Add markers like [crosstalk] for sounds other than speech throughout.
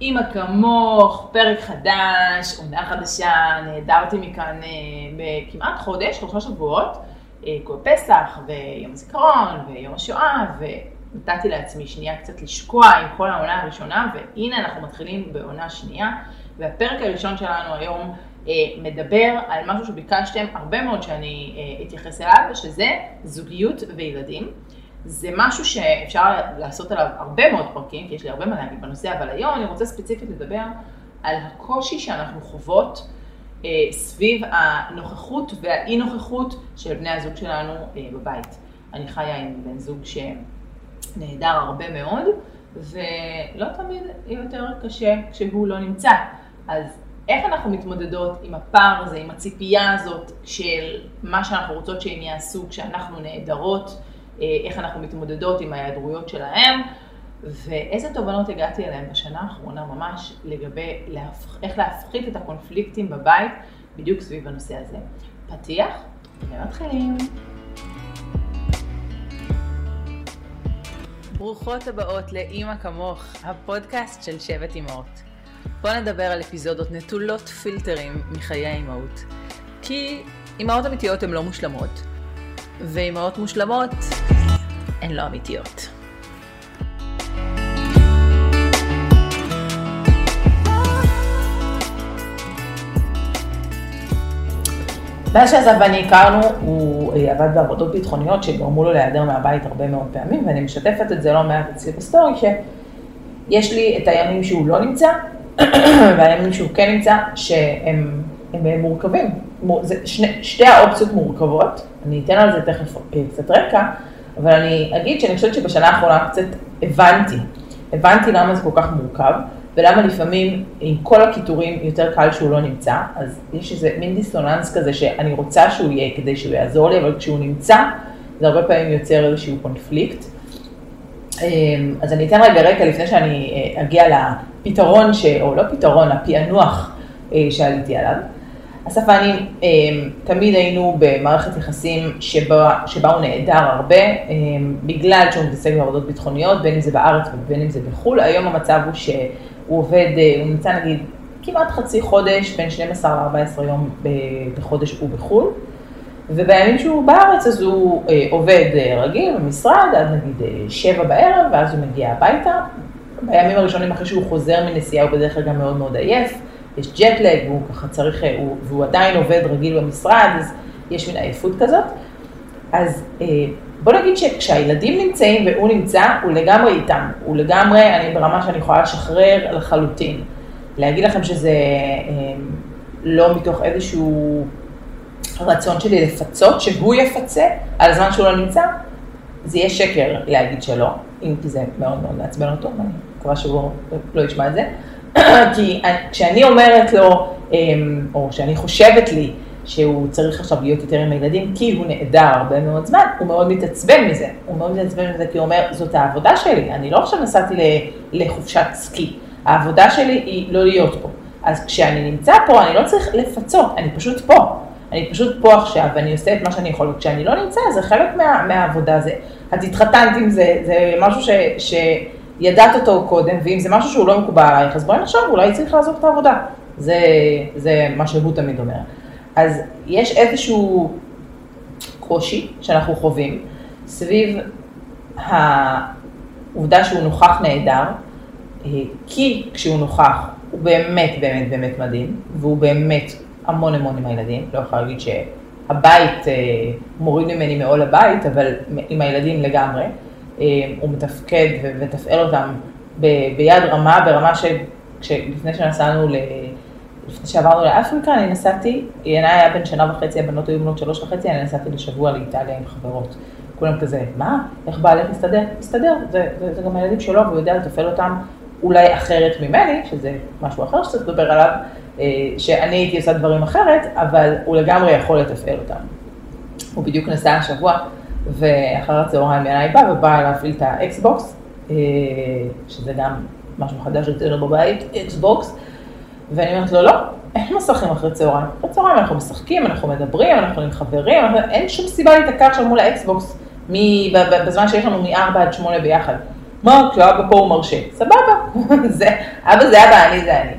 אימא כמוך, פרק חדש, עונה חדשה, נעדרתי מכאן אה, בכמעט חודש, שלושה שבועות, אה, כל פסח ויום הזיכרון ויום השואה, ונתתי לעצמי שנייה קצת לשקוע עם כל העונה הראשונה, והנה אנחנו מתחילים בעונה שנייה, והפרק הראשון שלנו היום אה, מדבר על משהו שביקשתם הרבה מאוד שאני אתייחס אליו, שזה זוגיות וילדים. זה משהו שאפשר לעשות עליו הרבה מאוד פרקים, כי יש לי הרבה מה להגיד בנושא, אבל היום אני רוצה ספציפית לדבר על הקושי שאנחנו חוות אה, סביב הנוכחות והאי נוכחות של בני הזוג שלנו אה, בבית. אני חיה עם בן זוג שנהדר הרבה מאוד, ולא תמיד יותר קשה כשהוא לא נמצא. אז איך אנחנו מתמודדות עם הפער הזה, עם הציפייה הזאת של מה שאנחנו רוצות שהם יעשו כשאנחנו נעדרות? אה, איך אנחנו מתמודדות עם ההיעדרויות שלהם, ואיזה תובנות הגעתי אליהן בשנה האחרונה ממש לגבי להפח, איך להפחית את הקונפליקטים בבית בדיוק סביב הנושא הזה. פתיח ומתחילים. ברוכות הבאות לאימא כמוך, הפודקאסט של שבט אימהות. בואו נדבר על אפיזודות נטולות פילטרים מחיי האימהות. כי אימהות אמיתיות הן לא מושלמות, ואימהות מושלמות הן לא אמיתיות. מאז שעזב ואני הכרנו, הוא אה, עבד בעבודות ביטחוניות שגרמו לו להיעדר מהבית הרבה מאוד פעמים, ואני משתפת את זה לא מעט אצלי בסטורי, שיש לי את הימים שהוא לא נמצא, [clears throat] והימים שהוא כן נמצא, שהם הם מורכבים. זה שני, שתי האופציות מורכבות, אני אתן על זה תכף אה, קצת רקע, אבל אני אגיד שאני חושבת שבשנה האחרונה קצת הבנתי, הבנתי למה זה כל כך מורכב, ולמה לפעמים עם כל הקיטורים יותר קל שהוא לא נמצא, אז יש איזה מין דיסוננס כזה שאני רוצה שהוא יהיה כדי שהוא יעזור לי, אבל כשהוא נמצא, זה הרבה פעמים יוצר איזשהו קונפליקט. אמ, אז אני אתן רגע רקע לפני שאני אה, אגיע לפתרון, ש... או לא פתרון, הפענוח אה, שעליתי עליו. אסף ואני אה, תמיד היינו במערכת יחסים שבה, הוא נעדר הרבה, אה, בגלל שהוא מתעסק בעבודות ביטחוניות, בין אם זה בארץ ובין אם זה בחו"ל. היום המצב הוא שהוא עובד, אה, הוא נמצא נגיד כמעט חצי חודש, בין 12 ל-14 יום בחודש הוא בחו"ל. ובימים שהוא בארץ אז הוא אה, עובד אה, רגיל במשרד עד נגיד שבע בערב, ואז הוא מגיע הביתה. בימים הראשונים אחרי שהוא חוזר מנסיעה הוא בדרך כלל גם מאוד מאוד עייף. יש ג'טלג, והוא ככה צריך, הוא, והוא עדיין עובד רגיל במשרד, אז יש מין עייפות כזאת. אז אה, בוא נגיד שכשהילדים נמצאים והוא נמצא, הוא לגמרי איתם. הוא לגמרי, אני ברמה שאני יכולה לשחרר לחלוטין. להגיד לכם שזה אה, לא מתוך איזשהו רצון שלי לפצות, שהוא יפצה על הזמן שהוא לא נמצא, זה יהיה שקר להגיד שלא, אם כי זה מאוד מאוד מעצבן אותו, ואני מקווה שהוא לא ישמע את זה. [coughs] כי כשאני אומרת לו, אמ, או שאני חושבת לי שהוא צריך עכשיו להיות יותר עם הילדים, כי הוא נעדר הרבה מאוד זמן, הוא מאוד מתעצבן מזה. הוא מאוד מתעצבן מזה כי הוא אומר, זאת העבודה שלי, אני לא עכשיו נסעתי לחופשת סקי. העבודה שלי היא לא להיות פה. אז כשאני נמצא פה, אני לא צריך לפצות, אני פשוט פה. אני פשוט פה עכשיו, ואני עושה את מה שאני יכול, וכשאני לא נמצא, זה חלק מה, מהעבודה. זה, את התחתנת עם זה, זה משהו ש... ש ידעת אותו קודם, ואם זה משהו שהוא לא מקובל עלייך, אז בואי נחשוב, אולי צריך לעזוב את העבודה. זה, זה מה שהוא תמיד אומר. אז יש איזשהו קושי שאנחנו חווים סביב העובדה שהוא נוכח נהדר, אה, כי כשהוא נוכח הוא באמת באמת באמת מדהים, והוא באמת המון המון עם הילדים, לא יכולה להגיד שהבית אה, מוריד ממני מעול הבית, אבל עם הילדים לגמרי. אה, הוא מתפקד ומתפעל אותם ב- ביד רמה, ברמה שלפני שנסענו, ל... לפני שעברנו לאפריקה, אני נסעתי, ינאי היה בן שנה וחצי, הבנות היו בנות שלוש וחצי, אני נסעתי לשבוע לאיטליה עם חברות. כולם כזה, מה? איך בעלך מסתדר? מסתדר, זה, זה, גם הילדים שלו, והוא יודע לתפעל אותם אולי אחרת ממני, שזה משהו אחר שצריך לדבר עליו, אה, שאני הייתי עושה דברים אחרת, אבל הוא לגמרי יכול לתפעל אותם. הוא בדיוק נסע השבוע ואחר הצהריים ינאי בא ובא להפעיל את ה Xbox, אה, שזה גם משהו חדש אצלנו בבית, Xbox, ואני אומרת לו, לא, אין מסכים אחרי צהריים. אחרי צהריים אנחנו משחקים, אנחנו מדברים, אנחנו עם חברים, אין שום סיבה להתעקע עכשיו מול ה Xbox בזמן שיש לנו מ-4 עד 8 ביחד. מה, כשאבא פה הוא מרשה. סבבה, [laughs] זה, אבא זה אבא, אני זה אני.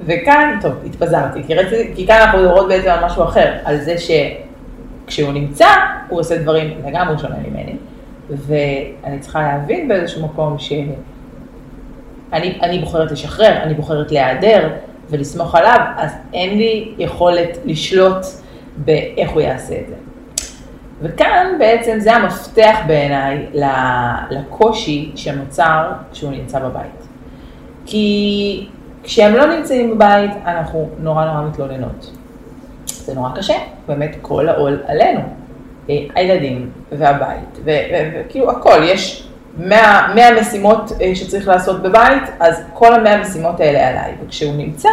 וכאן, טוב, התפזרתי, כי, רציתי, כי כאן אנחנו מדברות בעצם על משהו אחר, על זה שכשהוא נמצא, הוא עושה דברים לגמרי שונה ממני, ואני צריכה להבין באיזשהו מקום שאני אני בוחרת לשחרר, אני בוחרת להיעדר ולסמוך עליו, אז אין לי יכולת לשלוט באיך הוא יעשה את זה. וכאן בעצם זה המפתח בעיניי לקושי שנוצר כשהוא נמצא בבית. כי כשהם לא נמצאים בבית, אנחנו נורא נורא מתלוננות. זה נורא קשה, באמת כל העול עלינו. אה, הילדים והבית, וכאילו הכל, יש 100, 100 משימות אה, שצריך לעשות בבית, אז כל המאה משימות האלה עליי. וכשהוא נמצא,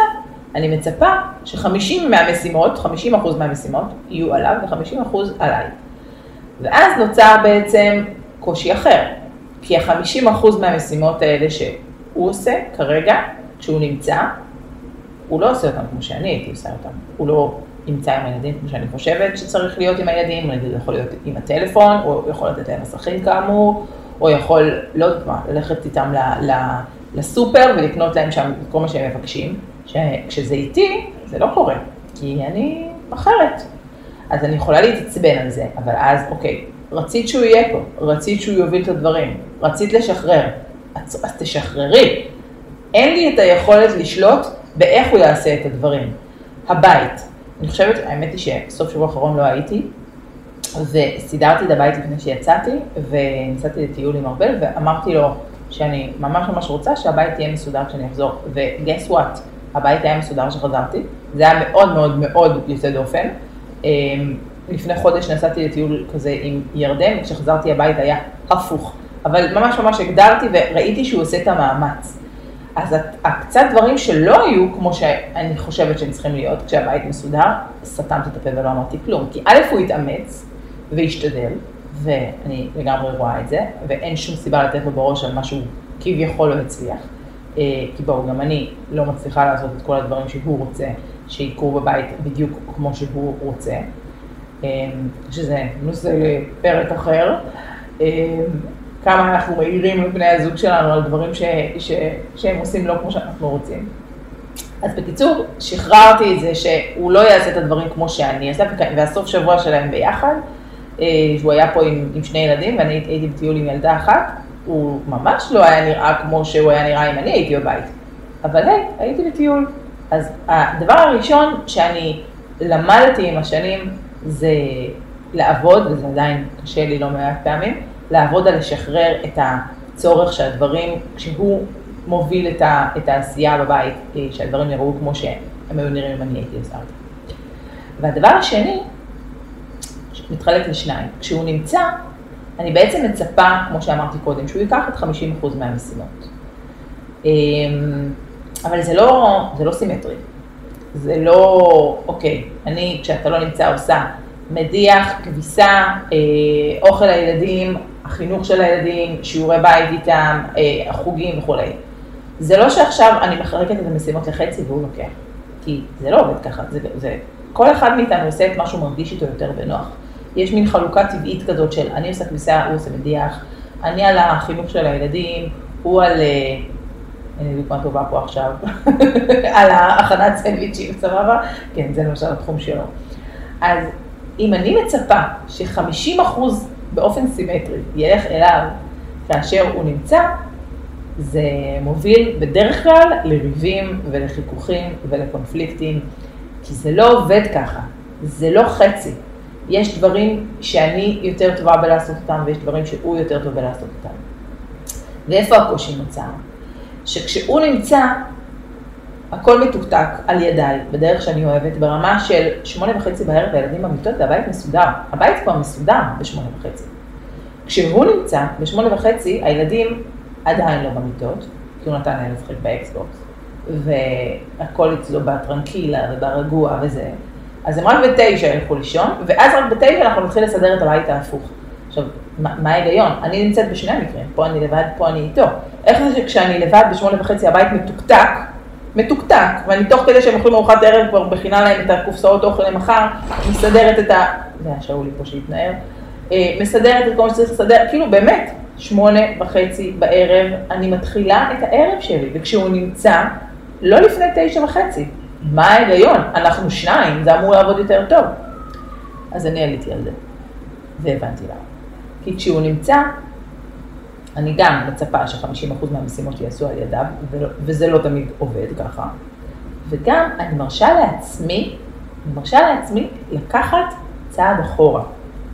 אני מצפה ש-50 מהמשימות, 50 אחוז מהמשימות, יהיו עליו ו-50 אחוז עליי. ואז נוצר בעצם קושי אחר, כי ה-50 אחוז מהמשימות האלה שהוא עושה כרגע, כשהוא נמצא, הוא לא עושה אותם כמו שאני הייתי עושה אותם. הוא לא נמצא עם הילדים כמו שאני חושבת שצריך להיות עם הילדים, נגיד יכול להיות עם הטלפון, או יכול לתת להם מסכים כאמור, או יכול, לא יודעת מה, ללכת איתם ל, ל, לסופר ולקנות להם שם את כל מה שהם מבקשים. כשזה איתי, זה לא קורה, כי אני אחרת. אז אני יכולה להתעצבן על זה, אבל אז, אוקיי, רצית שהוא יהיה פה, רצית שהוא יוביל את הדברים, רצית לשחרר, אז, אז תשחררי. אין לי את היכולת לשלוט באיך הוא יעשה את הדברים. הבית, אני חושבת, האמת היא שסוף שבוע האחרון לא הייתי, וסידרתי את הבית לפני שיצאתי, ונסעתי לטיול עם ארבל, ואמרתי לו שאני ממש ממש רוצה שהבית יהיה מסודר כשאני אחזור, ו-guess what, הבית היה מסודר כשחזרתי, זה היה מאוד מאוד מאוד יוצא דופן. אמ, לפני חודש נסעתי לטיול כזה עם ירדן, וכשחזרתי הבית היה הפוך. אבל ממש ממש הגדרתי וראיתי שהוא עושה את המאמץ. אז הקצת דברים שלא היו כמו שאני חושבת שהם צריכים להיות כשהבית מסודר, סתמתי את הפה ולא אמרתי כלום. כי א', הוא התאמץ והשתדל, ואני לגמרי רואה את זה, ואין שום סיבה לתת לו בראש על משהו כביכול לא הצליח. אה, כי בואו, גם אני לא מצליחה לעשות את כל הדברים שהוא רוצה שיקרו בבית בדיוק כמו שהוא רוצה, אה, שזה נושא לפרק אחר. אה, כמה אנחנו מעירים לבני הזוג שלנו על דברים ש, ש, שהם עושים לא כמו שאנחנו רוצים. אז בקיצור, שחררתי את זה שהוא לא יעשה את הדברים כמו שאני אעשה, והסוף שבוע שלהם ביחד, שהוא היה פה עם, עם שני ילדים ואני הייתי בטיול עם ילדה אחת, הוא ממש לא היה נראה כמו שהוא היה נראה אם אני הייתי בבית. אבל היי, הייתי בטיול. אז הדבר הראשון שאני למדתי עם השנים זה לעבוד, וזה עדיין קשה לי לא מעט פעמים, לעבוד על לשחרר את הצורך שהדברים, כשהוא מוביל את, ה, את העשייה בבית, אה, שהדברים יראו כמו שהם היו נראים אם אני הייתי עושה אותם. והדבר השני, מתחלק לשניים, כשהוא נמצא, אני בעצם מצפה, כמו שאמרתי קודם, שהוא ייקח את 50% מהמשימות. אמ, אבל זה לא, זה לא סימטרי. זה לא, אוקיי, אני, כשאתה לא נמצא, עושה מדיח, כביסה, אה, אוכל לילדים, החינוך של הילדים, שיעורי בית איתם, אה, החוגים וכולי. זה לא שעכשיו אני מחלקת את המשימות לחצי והוא לוקח, כי זה לא עובד ככה, זה, זה, כל אחד מאיתנו עושה את מה שהוא מרגיש איתו יותר בנוח. יש מין חלוקה טבעית כזאת של אני עושה כביסה, הוא עושה מדיח, אני על החינוך של הילדים, הוא על, אה, אין לי דוגמה טובה פה עכשיו, [laughs] על ההכנת סנדוויצ'ים, סבבה? כן, זה למשל התחום שלו. אז אם אני מצפה ש-50% באופן סימטרי ילך אליו כאשר הוא נמצא, זה מוביל בדרך כלל לריבים ולחיכוכים ולקונפליקטים, כי זה לא עובד ככה, זה לא חצי. יש דברים שאני יותר טובה בלעשות אותם, ויש דברים שהוא יותר טוב בלעשות אותם. ואיפה הקושי נוצר? שכשהוא נמצא, הכל מתוקתק על ידיי, בדרך שאני אוהבת, ברמה של שמונה וחצי בערב הילדים במיטות והבית מסודר. הבית כבר מסודר בשמונה וחצי. כשהוא נמצא, בשמונה וחצי, הילדים עדיין לא במיטות, כי הוא נתן להם לשחק ב Xbox, והכל אצלו ב tranquila וברגוע וזה. אז הם רק בתשע ילכו לישון, ואז רק בתשע אנחנו נתחיל לסדר את הבית ההפוך. עכשיו, מה ההיגיון? אני נמצאת בשני המקרים, פה אני לבד, פה אני איתו. איך זה שכשאני לבד בשמונה וחצי הבית מתוקתק, מתוקתק, ואני תוך כדי שהם אוכלים ארוחת ערב כבר מכינה להם את הקופסאות אוכל למחר, מסדרת את ה... זה היה שאולי פה שהתנער, אה, מסדרת את כל מה שצריך לסדר, כאילו באמת, שמונה וחצי בערב, אני מתחילה את הערב שלי, וכשהוא נמצא, לא לפני תשע וחצי. מה ההיגיון? אנחנו שניים, זה אמור לעבוד יותר טוב. אז אני עליתי על זה, והבנתי למה. כי כשהוא נמצא, אני גם מצפה ש-50% מהמשימות יעשו על ידיו, וזה לא תמיד עובד ככה. וגם אני מרשה לעצמי, אני מרשה לעצמי לקחת צעד אחורה.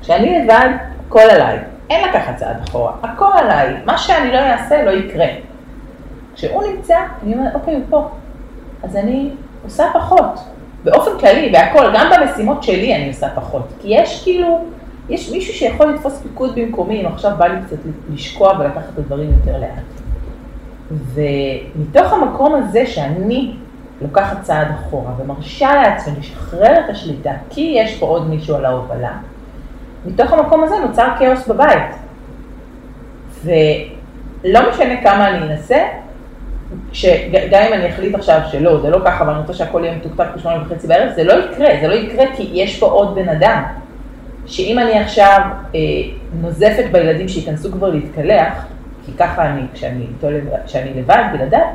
כשאני לבד, הכל עליי. אין לקחת צעד אחורה, הכל עליי. מה שאני לא אעשה לא יקרה. כשהוא נמצא, אני אומרת, אוקיי, הוא פה. אז אני עושה פחות. באופן כללי, בהכל, גם במשימות שלי אני עושה פחות. כי יש כאילו, יש מישהו שיכול לתפוס פיקוד במקומי, אם עכשיו בא לי קצת לשקוע ולקחת את הדברים יותר לאט. ומתוך המקום הזה שאני לוקחת צעד אחורה ומרשה לעצמי לשחרר את השליטה, כי יש פה עוד מישהו על ההובלה, מתוך המקום הזה נוצר כאוס בבית. ולא משנה כמה אני אנסה, שגם אם אני אחליט עכשיו שלא, זה לא ככה, אבל אני רוצה שהכל יהיה מתוקתק בשמונה וחצי בערב, זה לא יקרה, זה לא יקרה כי יש פה עוד בן אדם. שאם אני עכשיו אה, נוזפת בילדים שייכנסו כבר להתקלח, כי ככה אני, כשאני, כשאני לבד, בלעדיו,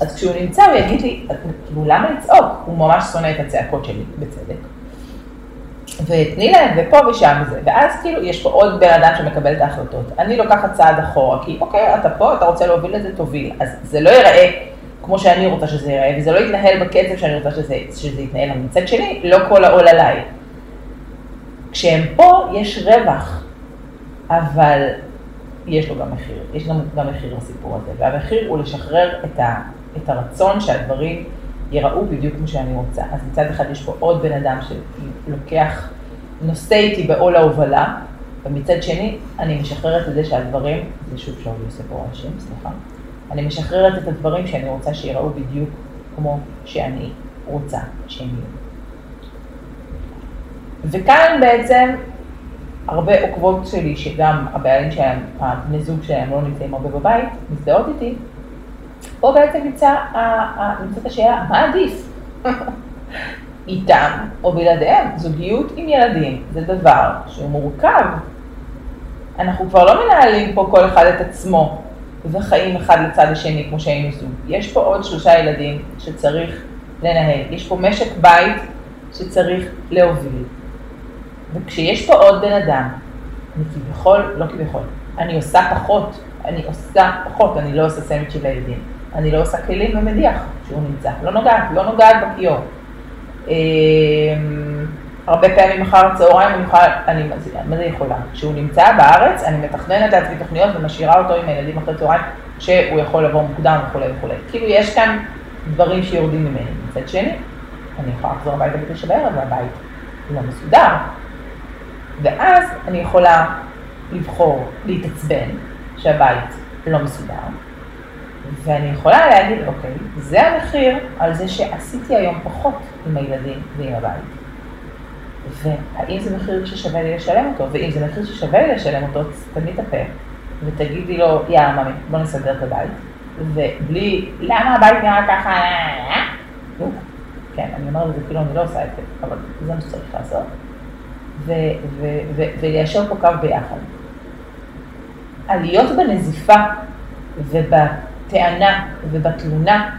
אז כשהוא נמצא הוא יגיד לי, כאילו למה לצעוק? הוא ממש שונא את הצעקות שלי, בצדק. ותני להם, ופה ושם וזה, ואז כאילו יש פה עוד בן אדם שמקבל את ההחלטות. אני לוקחת צעד אחורה, כי אוקיי, אתה פה, אתה רוצה להוביל את זה, תוביל. אז זה לא ייראה כמו שאני רוצה שזה ייראה, וזה לא יתנהל בקצב שאני רוצה שזה, שזה יתנהל. מצד שני, לא כל העול עליי. כשהם פה, יש רווח, אבל יש לו גם מחיר, יש גם, גם מחיר לסיפור הזה, והמחיר הוא לשחרר את, ה, את הרצון שהדברים ייראו בדיוק כמו שאני רוצה. אז מצד אחד יש פה עוד בן אדם שלוקח, נושא איתי בעול ההובלה, ומצד שני, אני משחררת את זה שהדברים, זה שוב שאולי עושה פה רעשים, סליחה, אני משחררת את הדברים שאני רוצה שיראו בדיוק כמו שאני רוצה שהם יהיו. וכאן בעצם הרבה עוקבות שלי, שגם הבעלים שלהם, הבני זוג שלהם לא נמצאים הרבה בבית, מזדהות איתי, פה בעצם נמצא, נמצאת השאלה, מה עדיף? [laughs] איתם או בלעדיהם? זוגיות עם ילדים זה דבר שהוא מורכב. אנחנו כבר לא מנהלים פה כל אחד את עצמו וחיים אחד לצד השני כמו שהיינו זוג. יש פה עוד שלושה ילדים שצריך לנהל. יש פה משק בית שצריך להוביל. וכשיש פה עוד בן אדם, אני כביכול, לא כביכול, אני עושה פחות, אני עושה פחות, אני לא עושה סנדוויץ' של הילדים. אני לא עושה כלים ומדיח כשהוא נמצא, לא נוגעת, לא נוגעת בכיור. אמ, הרבה פעמים אחר הצהריים אני יכולה, אני, מה זה יכולה? כשהוא נמצא בארץ, אני מתכננת לעצמי תוכניות ומשאירה אותו עם הילדים אחרי צהריים, שהוא יכול לבוא מוקדם וכולי וכולי. כאילו יש כאן דברים שיורדים ממני. מצד שני, אני יכולה לחזור הביתה בתשע בערב והבית לא מסודר. ואז אני יכולה לבחור להתעצבן שהבית לא מסודר, ואני יכולה להגיד, אוקיי, זה המחיר על זה שעשיתי היום פחות עם הילדים ועם הבית. והאם זה מחיר ששווה לי לשלם אותו? ואם זה מחיר ששווה לי לשלם אותו, תסתמי את הפה ותגידי לו, יאללה ממי, בוא נסדר את הבית. ובלי, למה הבית נראה ככה? כן, אני אומרת את זה כאילו אני לא עושה את זה, אבל זה מה שצריך לעשות. וליישר פה קו ביחד. עליות בנזיפה וב... בטענה ובתלונה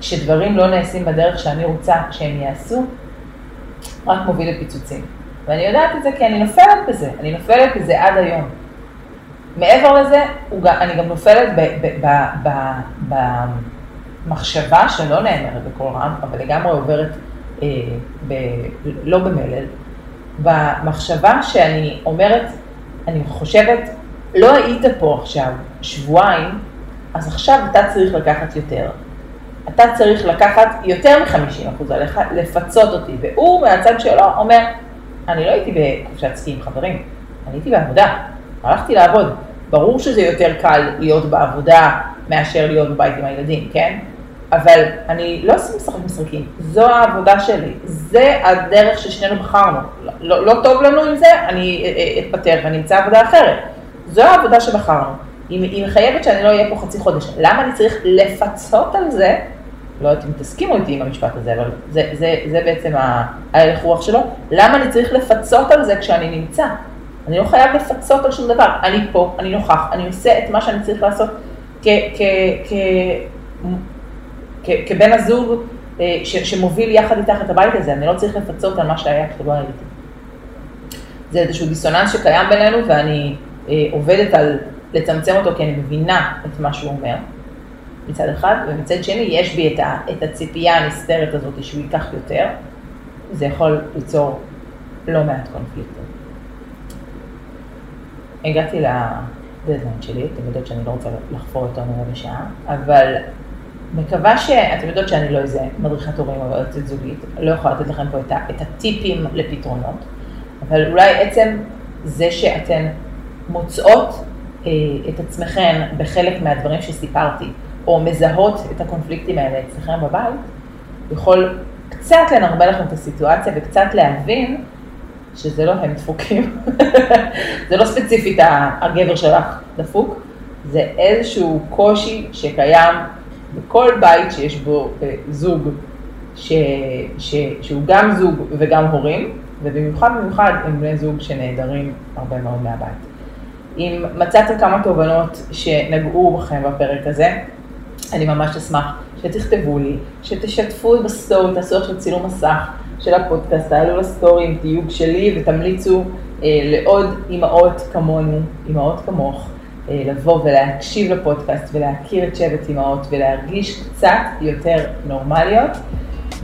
שדברים לא נעשים בדרך שאני רוצה שהם יעשו, רק מוביל לפיצוצים. ואני יודעת את זה כי אני נופלת בזה, אני נופלת בזה עד היום. מעבר לזה, אני גם נופלת במחשבה שלא נאמרת בקול רם, אבל לגמרי עוברת אה, ב, לא במלל, במחשבה שאני אומרת, אני חושבת, לא היית פה עכשיו שבועיים, אז עכשיו אתה צריך לקחת יותר. אתה צריך לקחת יותר מ-50% עליך, לפצות אותי. והוא מהצד שלו אומר, אני לא הייתי בחופשת סקי עם חברים, אני הייתי בעבודה, הלכתי לעבוד. ברור שזה יותר קל להיות בעבודה מאשר להיות בבית עם הילדים, כן? אבל אני לא עושה משחק משחקים, זו העבודה שלי, זה הדרך ששנינו בחרנו. לא, לא טוב לנו עם זה, אני אה, אה, אתפטר ואני אמצא עבודה אחרת. זו העבודה שבחרנו. היא, מחייבת שאני לא אהיה פה חצי חודש. למה אני צריך לפצות על זה? לא יודעת אם תסכימו איתי עם המשפט הזה, אבל זה, זה, זה בעצם ההלך רוח שלו. למה אני צריך לפצות על זה כשאני נמצא? אני לא חייב לפצות על שום דבר, אני פה, אני נוכח, אני עושה את מה שאני צריך לעשות כבן הזוג אה, שמוביל יחד איתך את הבית הזה, אני לא צריך לפצות על מה שהיה כשלא הייתי. זה איזשהו דיסוננס שקיים בינינו ואני אה, עובדת על לצמצם אותו כי אני מבינה את מה שהוא אומר, מצד אחד, ומצד שני יש בי את, ה, את הציפייה הנסתרת הזאת שהוא ייקח יותר, זה יכול ליצור לא מעט קונפליקטים. הגעתי לדדליין שלי, אתם יודעות שאני לא רוצה לחפור יותר מרבע שעה, אבל מקווה שאתם יודעות שאני לא איזה מדריכת הורים או יועצת זוגית, לא יכולה לתת לכם פה את, ה, את הטיפים לפתרונות, אבל אולי עצם זה שאתן מוצאות אה, את עצמכן בחלק מהדברים שסיפרתי, או מזהות את הקונפליקטים האלה אצלכם בבית, יכול קצת לנרמל לכם את הסיטואציה וקצת להבין שזה לא הם דפוקים, [laughs] זה לא ספציפית הגבר שלך דפוק, זה איזשהו קושי שקיים בכל בית שיש בו אה, זוג ש, ש, שהוא גם זוג וגם הורים, ובמיוחד במיוחד הם בני זוג שנעדרים הרבה מאוד מהבית. אם מצאתם כמה תובנות שנגעו בכם בפרק הזה, אני ממש אשמח שתכתבו לי, שתשתפו בסטורי, תעשו עכשיו צילום מסך של הפודקאסט, תעלו לסטורי עם תיוג שלי ותמליצו אה, לעוד אימהות כמונו, אימהות כמוך, לבוא ולהקשיב לפודקאסט ולהכיר את שבט אימהות ולהרגיש קצת יותר נורמליות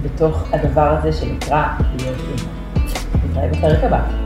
בתוך הדבר הזה שנקרא להיות אימא. נתראה בפרק הבא.